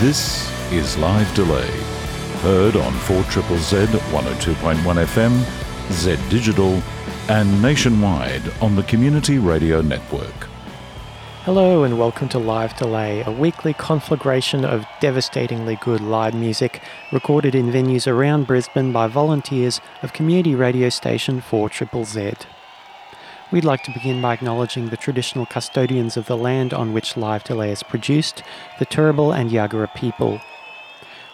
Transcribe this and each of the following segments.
This is Live Delay. Heard on 4 Triple Z 102.1 FM, Z Digital, and nationwide on the Community Radio Network. Hello and welcome to Live Delay, a weekly conflagration of devastatingly good live music recorded in venues around Brisbane by volunteers of community radio station 4 Triple Z. We'd like to begin by acknowledging the traditional custodians of the land on which Live Delay is produced, the Turrbal and Yagara people.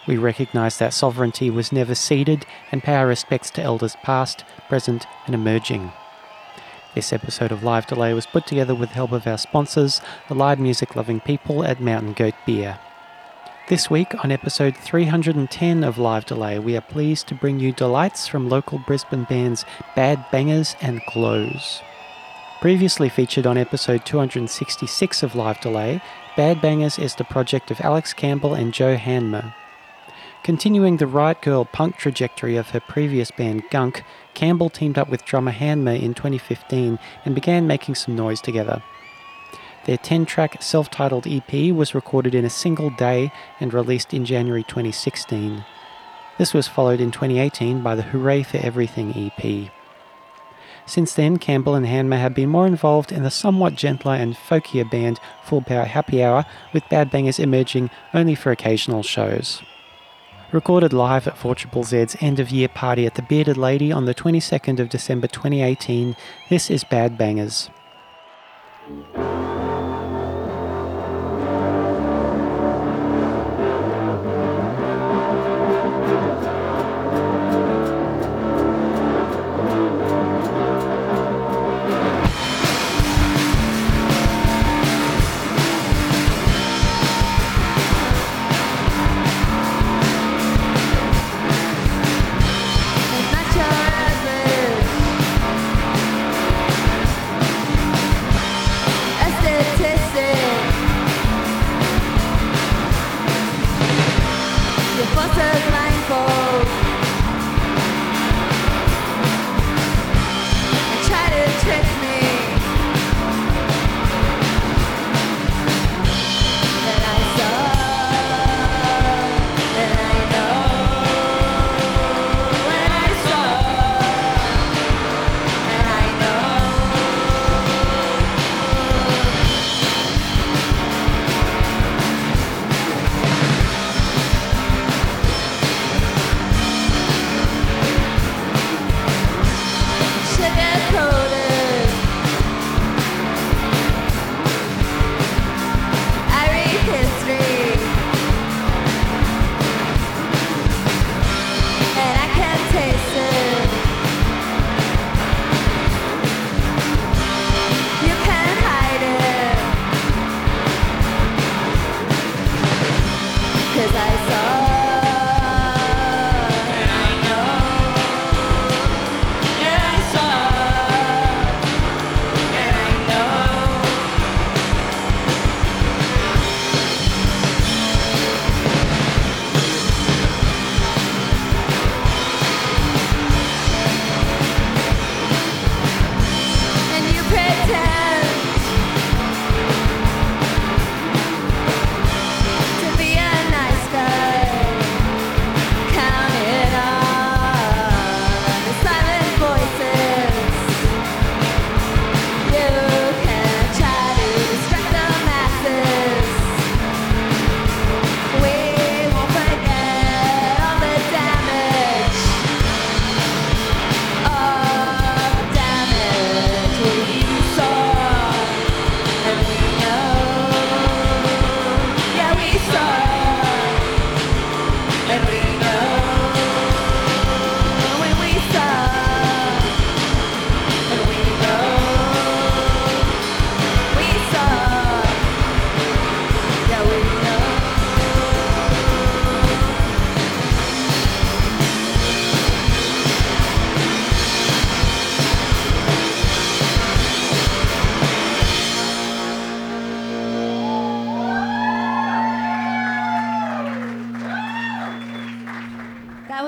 We recognise that sovereignty was never ceded and pay our respects to elders past, present, and emerging. This episode of Live Delay was put together with the help of our sponsors, the live music loving people at Mountain Goat Beer. This week, on episode 310 of Live Delay, we are pleased to bring you delights from local Brisbane bands Bad Bangers and Glows. Previously featured on episode 266 of Live Delay, Bad Bangers is the project of Alex Campbell and Joe Hanmer. Continuing the Riot Girl punk trajectory of her previous band Gunk, Campbell teamed up with drummer Hanmer in 2015 and began making some noise together. Their 10 track self titled EP was recorded in a single day and released in January 2016. This was followed in 2018 by the Hooray for Everything EP. Since then, Campbell and Hanmer have been more involved in the somewhat gentler and folkier band Full Power Happy Hour, with Bad Bangers emerging only for occasional shows. Recorded live at 4 Z's end of year party at the Bearded Lady on the 22nd of December 2018, this is Bad Bangers.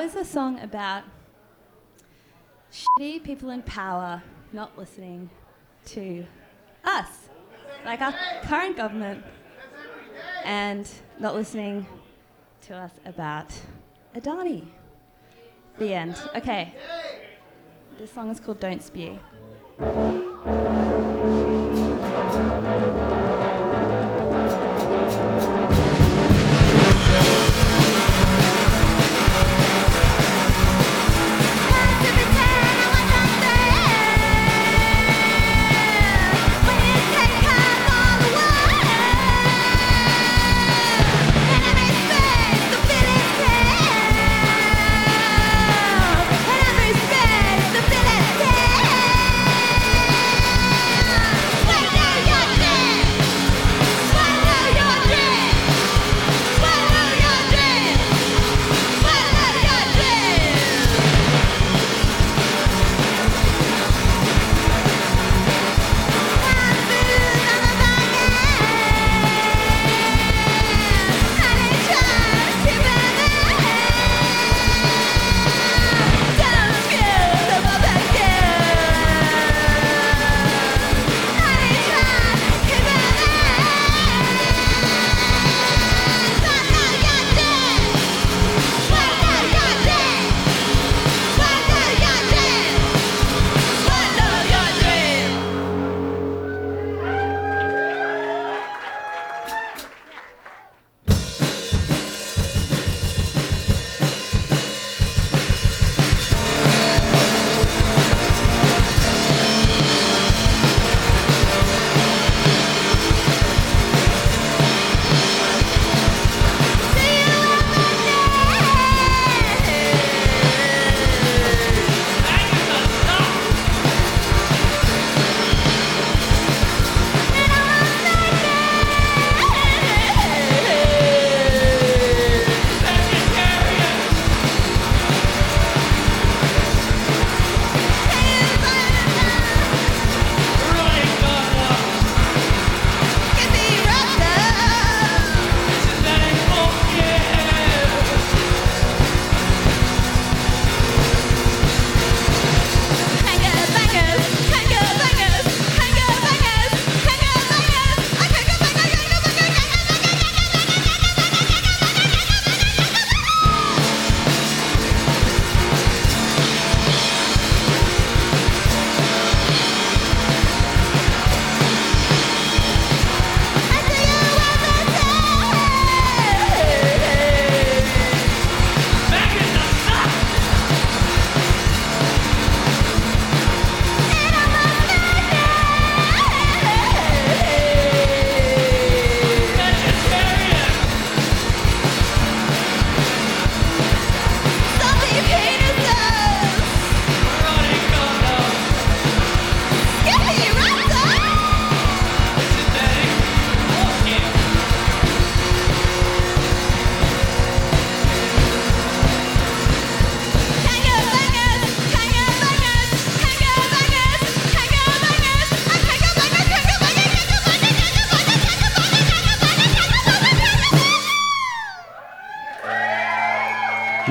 Is a song about shitty people in power not listening to us, like our current government, and not listening to us about Adani. The end. Okay. This song is called Don't Spew.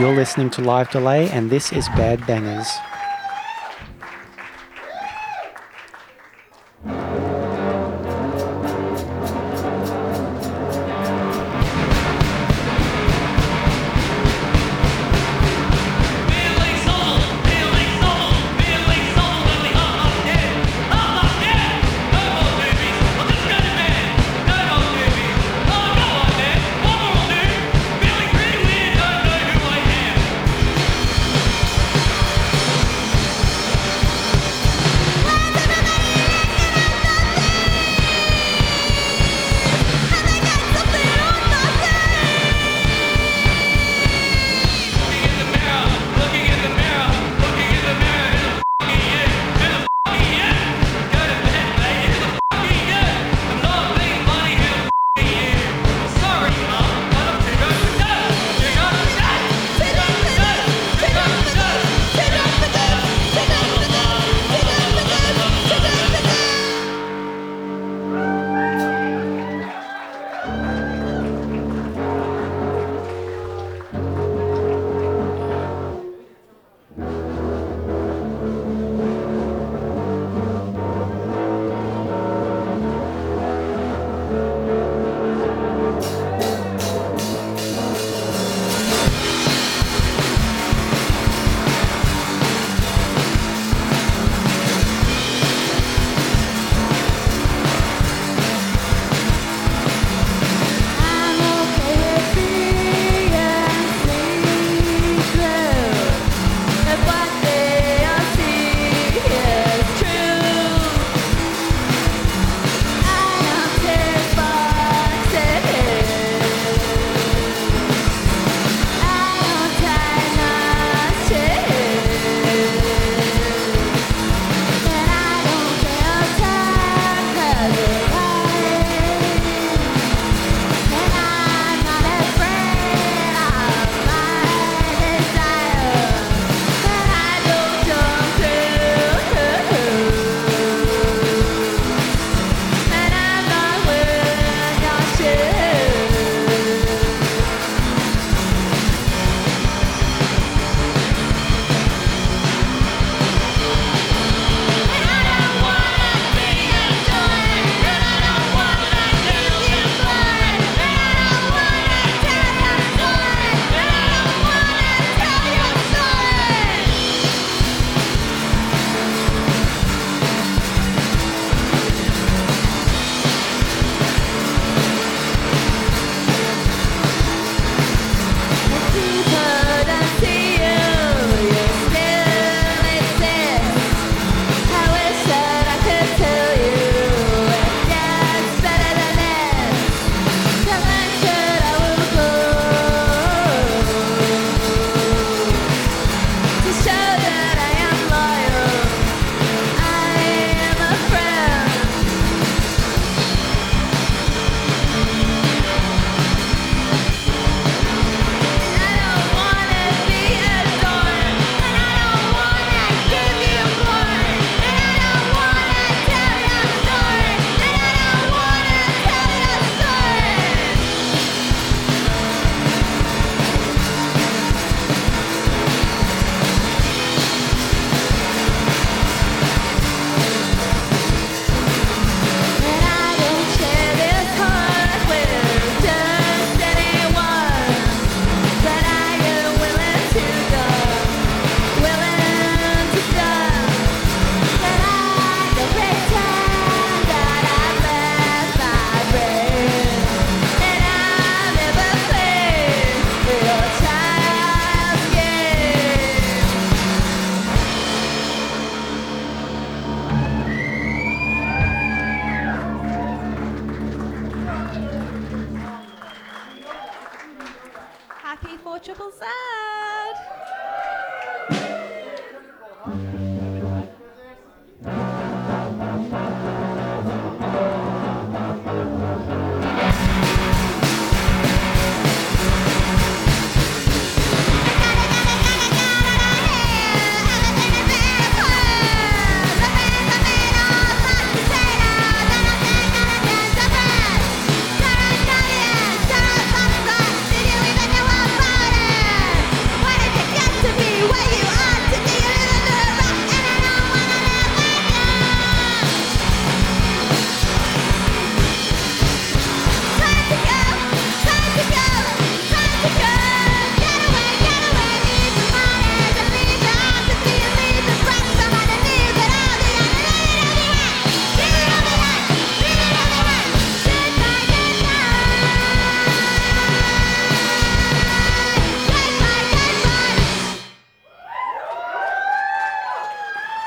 You're listening to Live Delay, and this is Bad Bangers.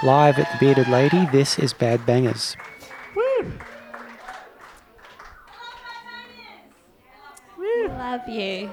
Live at the Bearded Lady, this is Bad Bangers. Woo! Love you.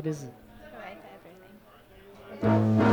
What is it? Everything.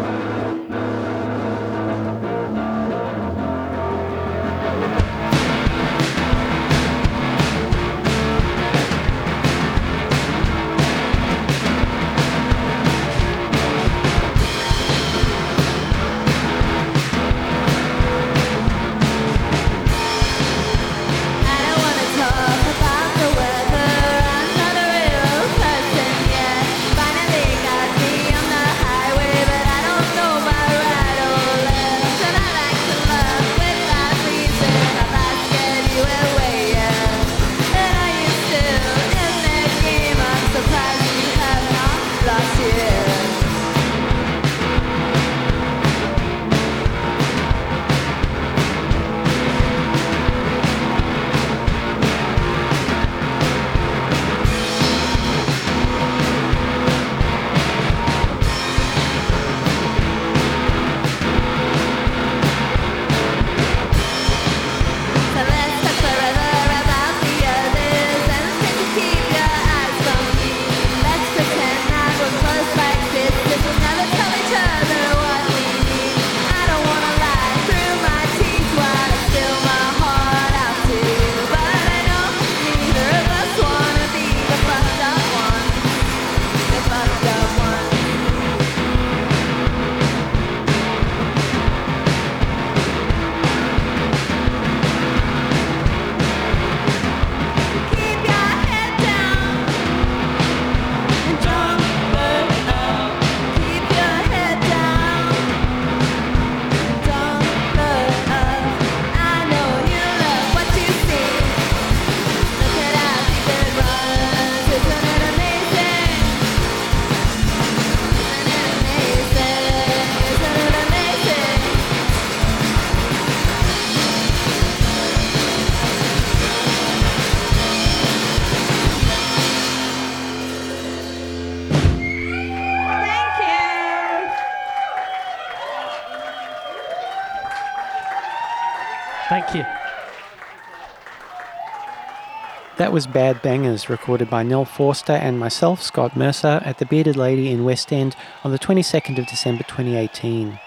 That was Bad Bangers, recorded by Nell Forster and myself, Scott Mercer, at the Bearded Lady in West End on the 22nd of December 2018.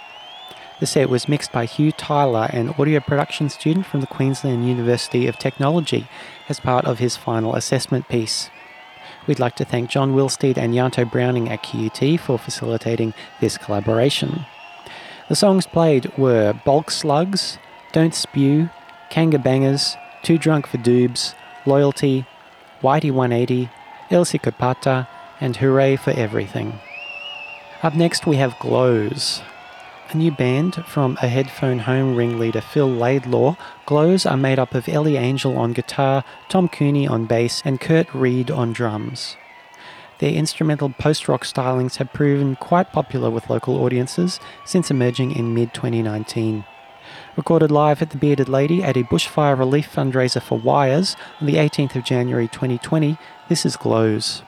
The set was mixed by Hugh Tyler, an audio production student from the Queensland University of Technology, as part of his final assessment piece. We'd like to thank John Willsteed and Yanto Browning at QUT for facilitating this collaboration. The songs played were Bulk Slugs, Don't Spew, Kanga Bangers, Too Drunk for Doobs, Loyalty, Whitey 180, El Psicopata, and Hooray for Everything. Up next, we have Glows. A new band from a headphone home ringleader Phil Laidlaw, Glows are made up of Ellie Angel on guitar, Tom Cooney on bass, and Kurt Reed on drums. Their instrumental post rock stylings have proven quite popular with local audiences since emerging in mid 2019. Recorded live at the Bearded Lady at a bushfire relief fundraiser for Wires on the 18th of January 2020, this is Glows.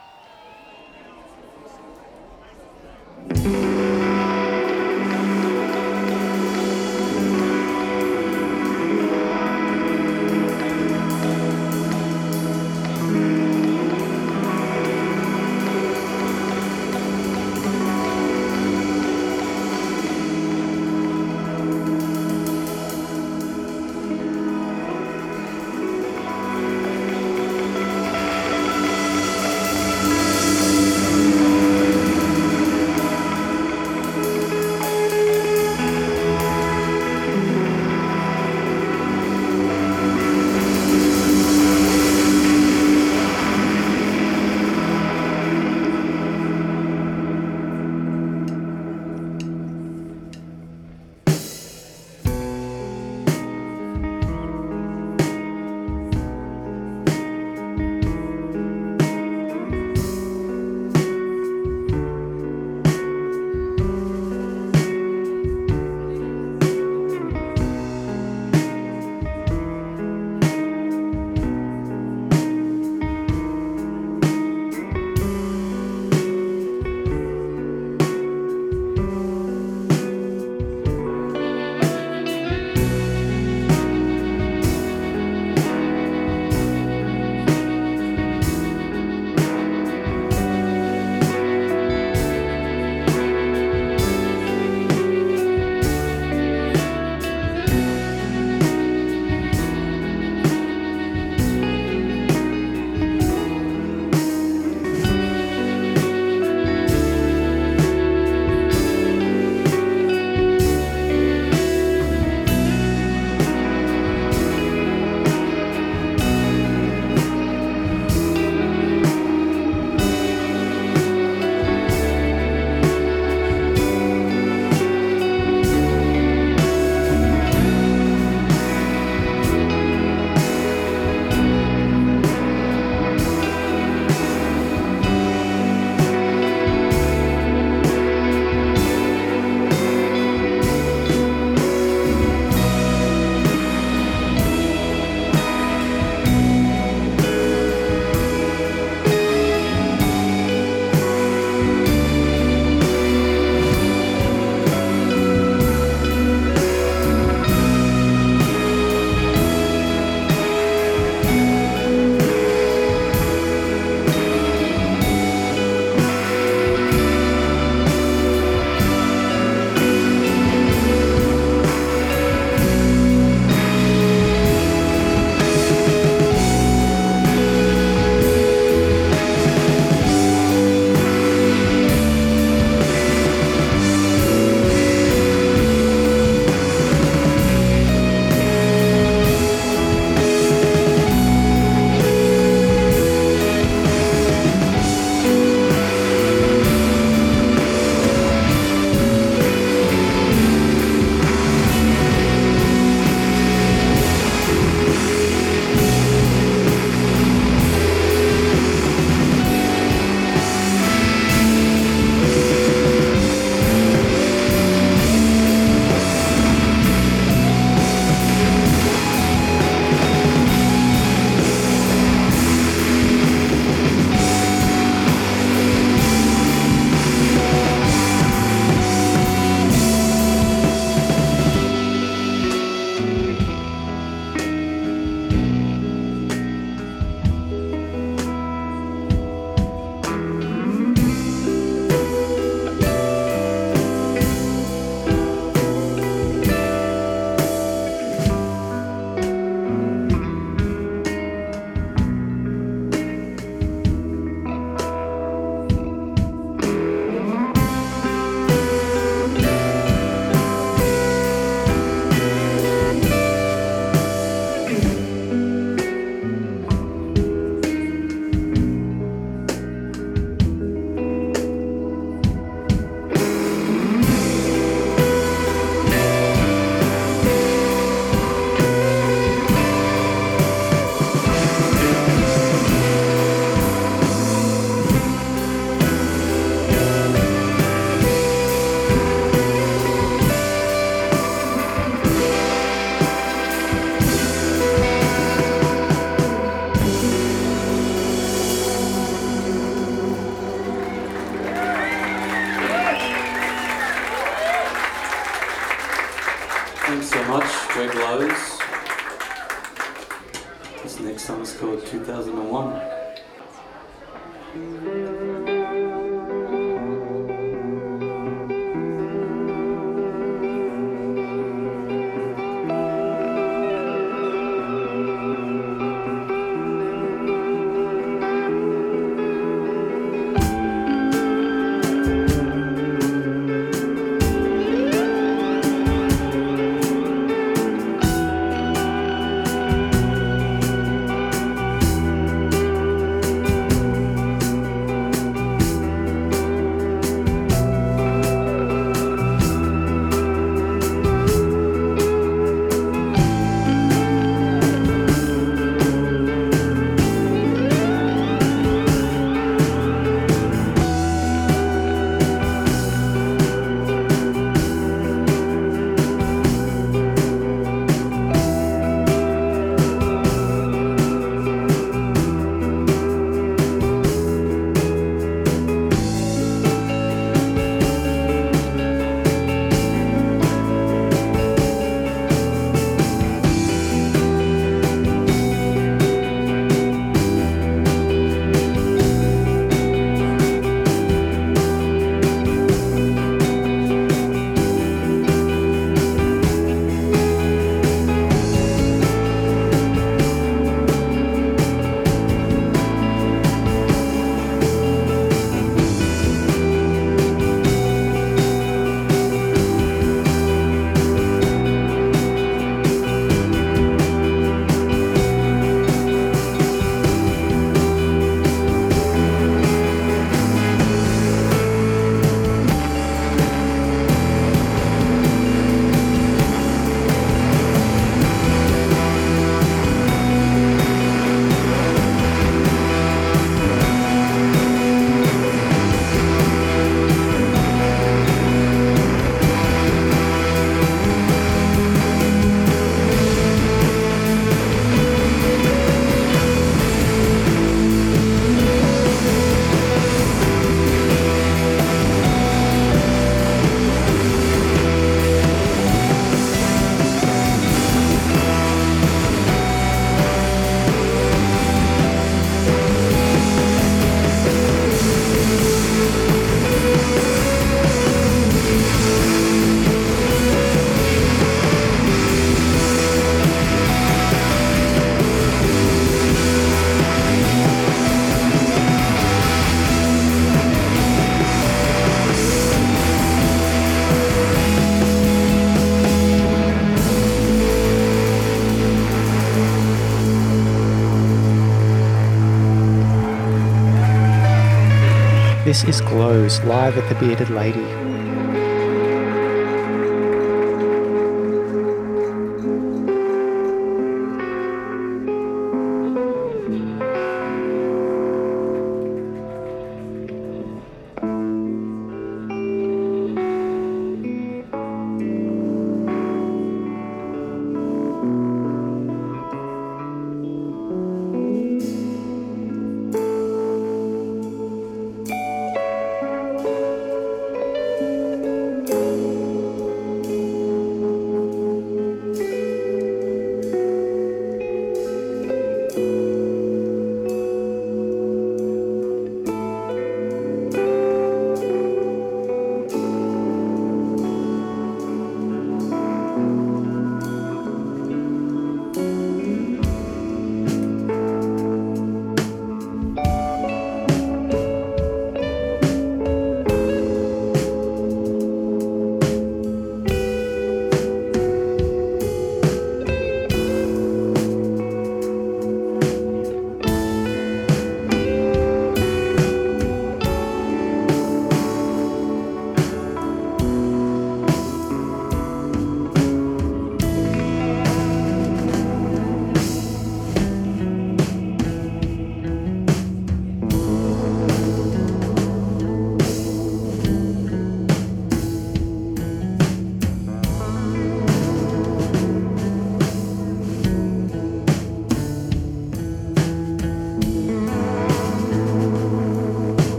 This is Glows live at the Bearded Lady.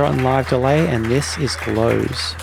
You're on live delay, and this is Glows.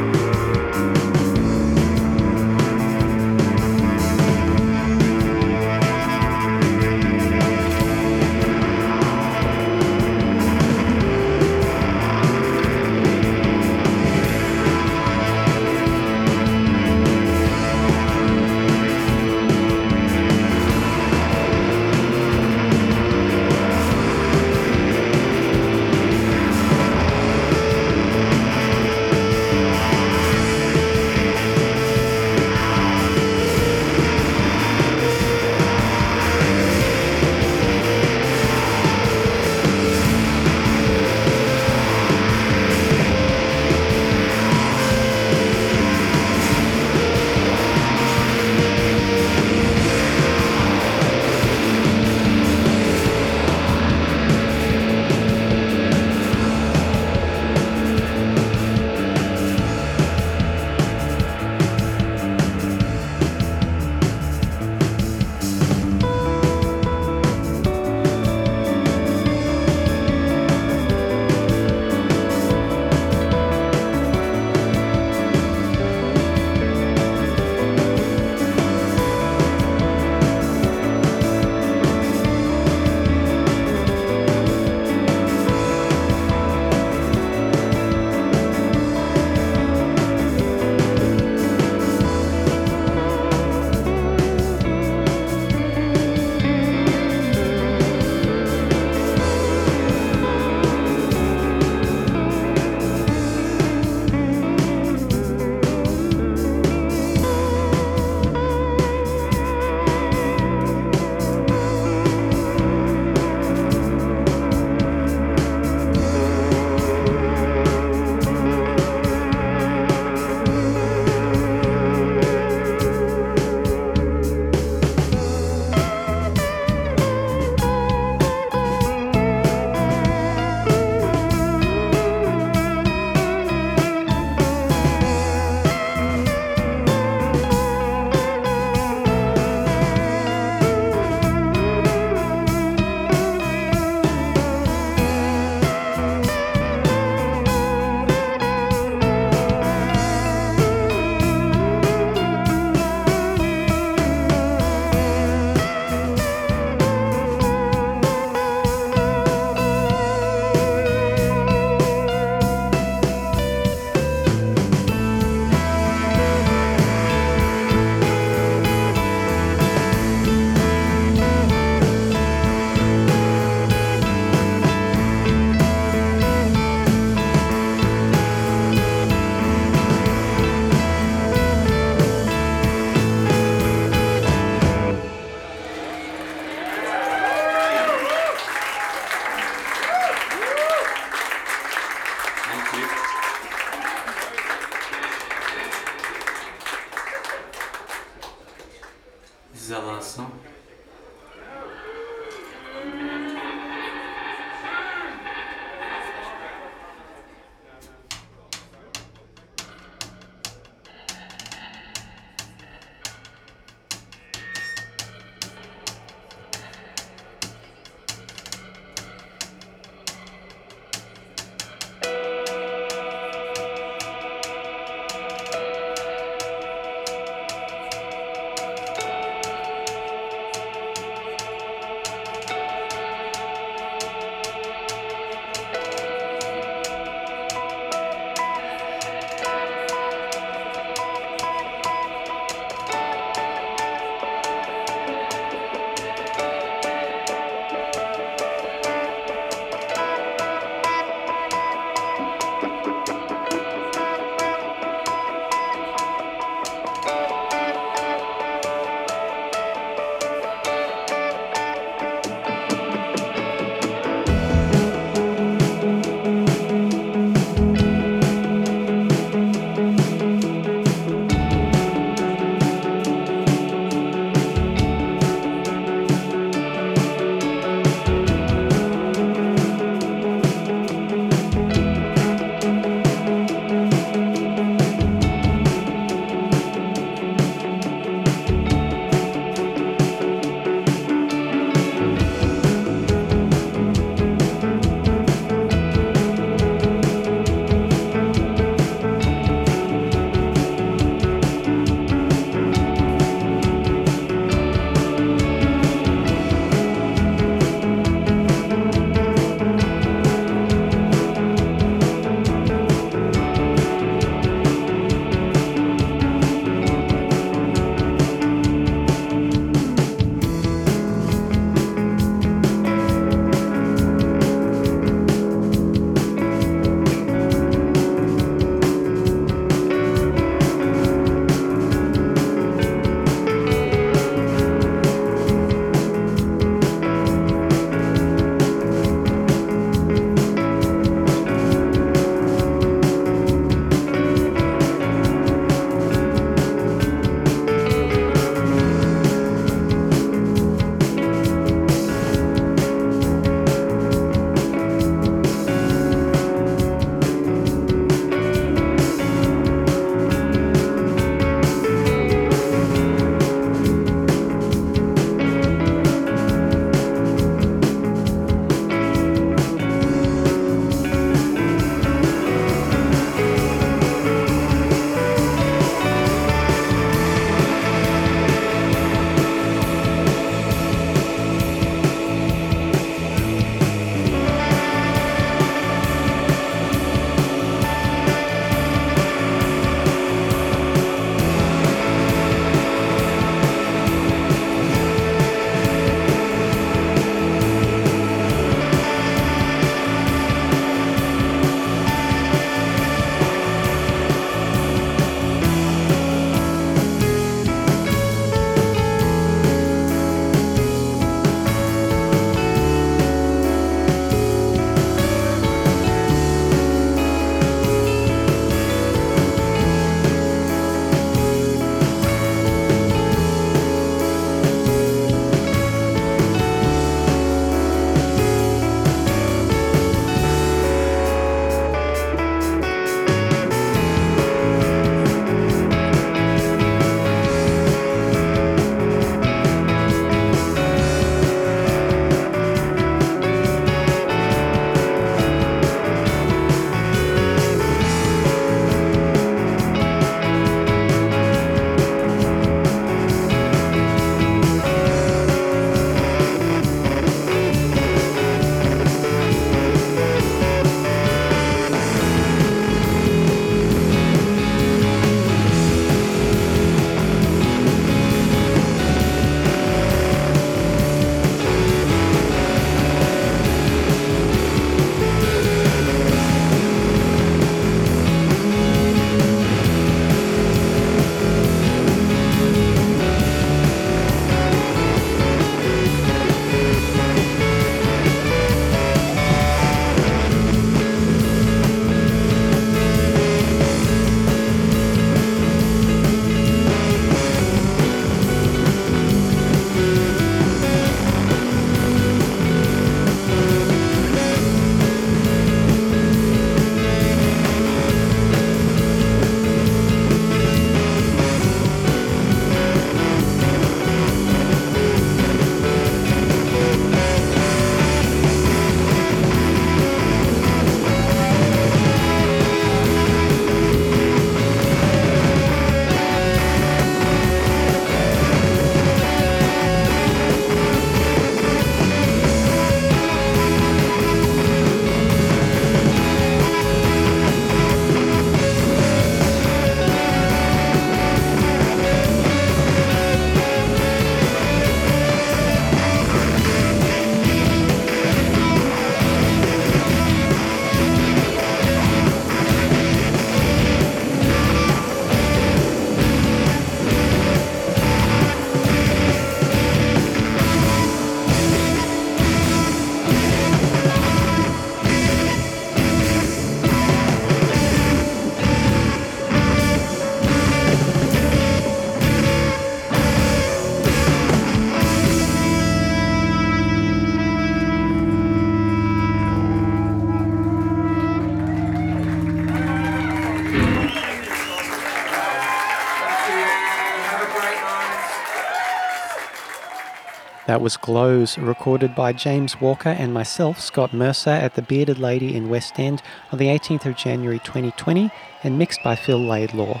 That was Glows, recorded by James Walker and myself, Scott Mercer, at the Bearded Lady in West End on the 18th of January 2020 and mixed by Phil Laidlaw.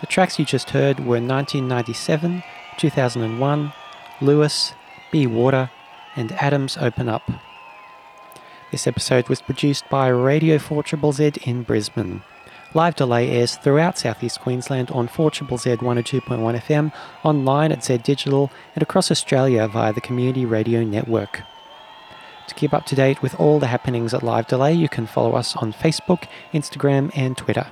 The tracks you just heard were 1997, 2001, Lewis, Be Water, and Adams Open Up. This episode was produced by Radio 4 Z in Brisbane. Live Delay airs throughout southeast Queensland on 4 Z 102.1 FM, online at Z Digital, and across Australia via the Community Radio Network. To keep up to date with all the happenings at Live Delay, you can follow us on Facebook, Instagram, and Twitter.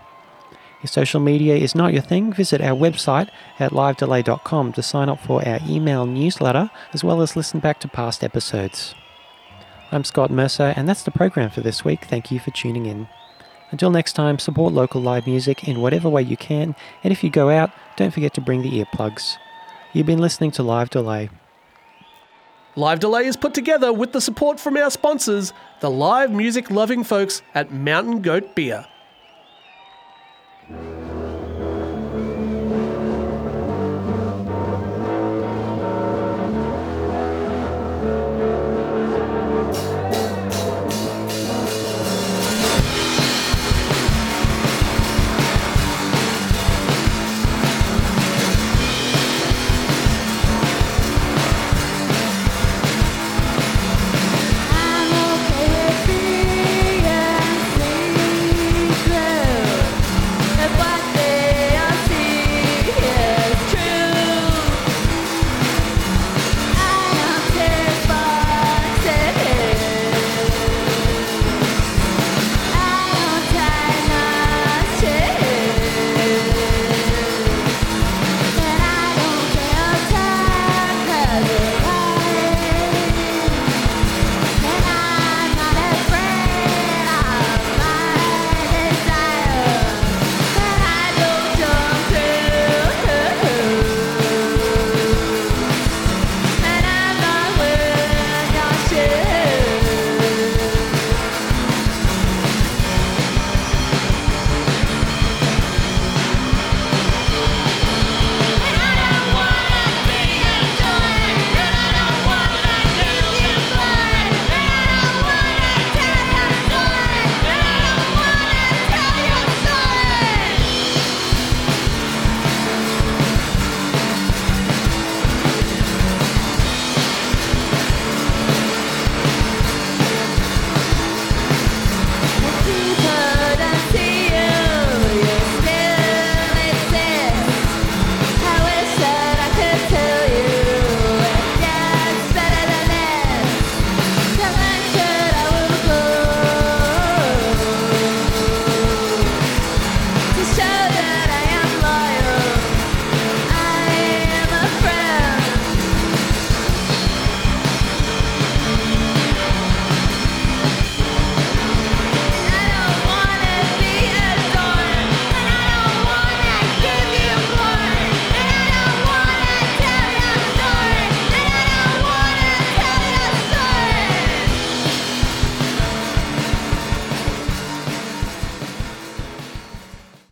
If social media is not your thing, visit our website at livedelay.com to sign up for our email newsletter as well as listen back to past episodes. I'm Scott Mercer, and that's the program for this week. Thank you for tuning in. Until next time, support local live music in whatever way you can, and if you go out, don't forget to bring the earplugs. You've been listening to Live Delay. Live Delay is put together with the support from our sponsors, the live music loving folks at Mountain Goat Beer.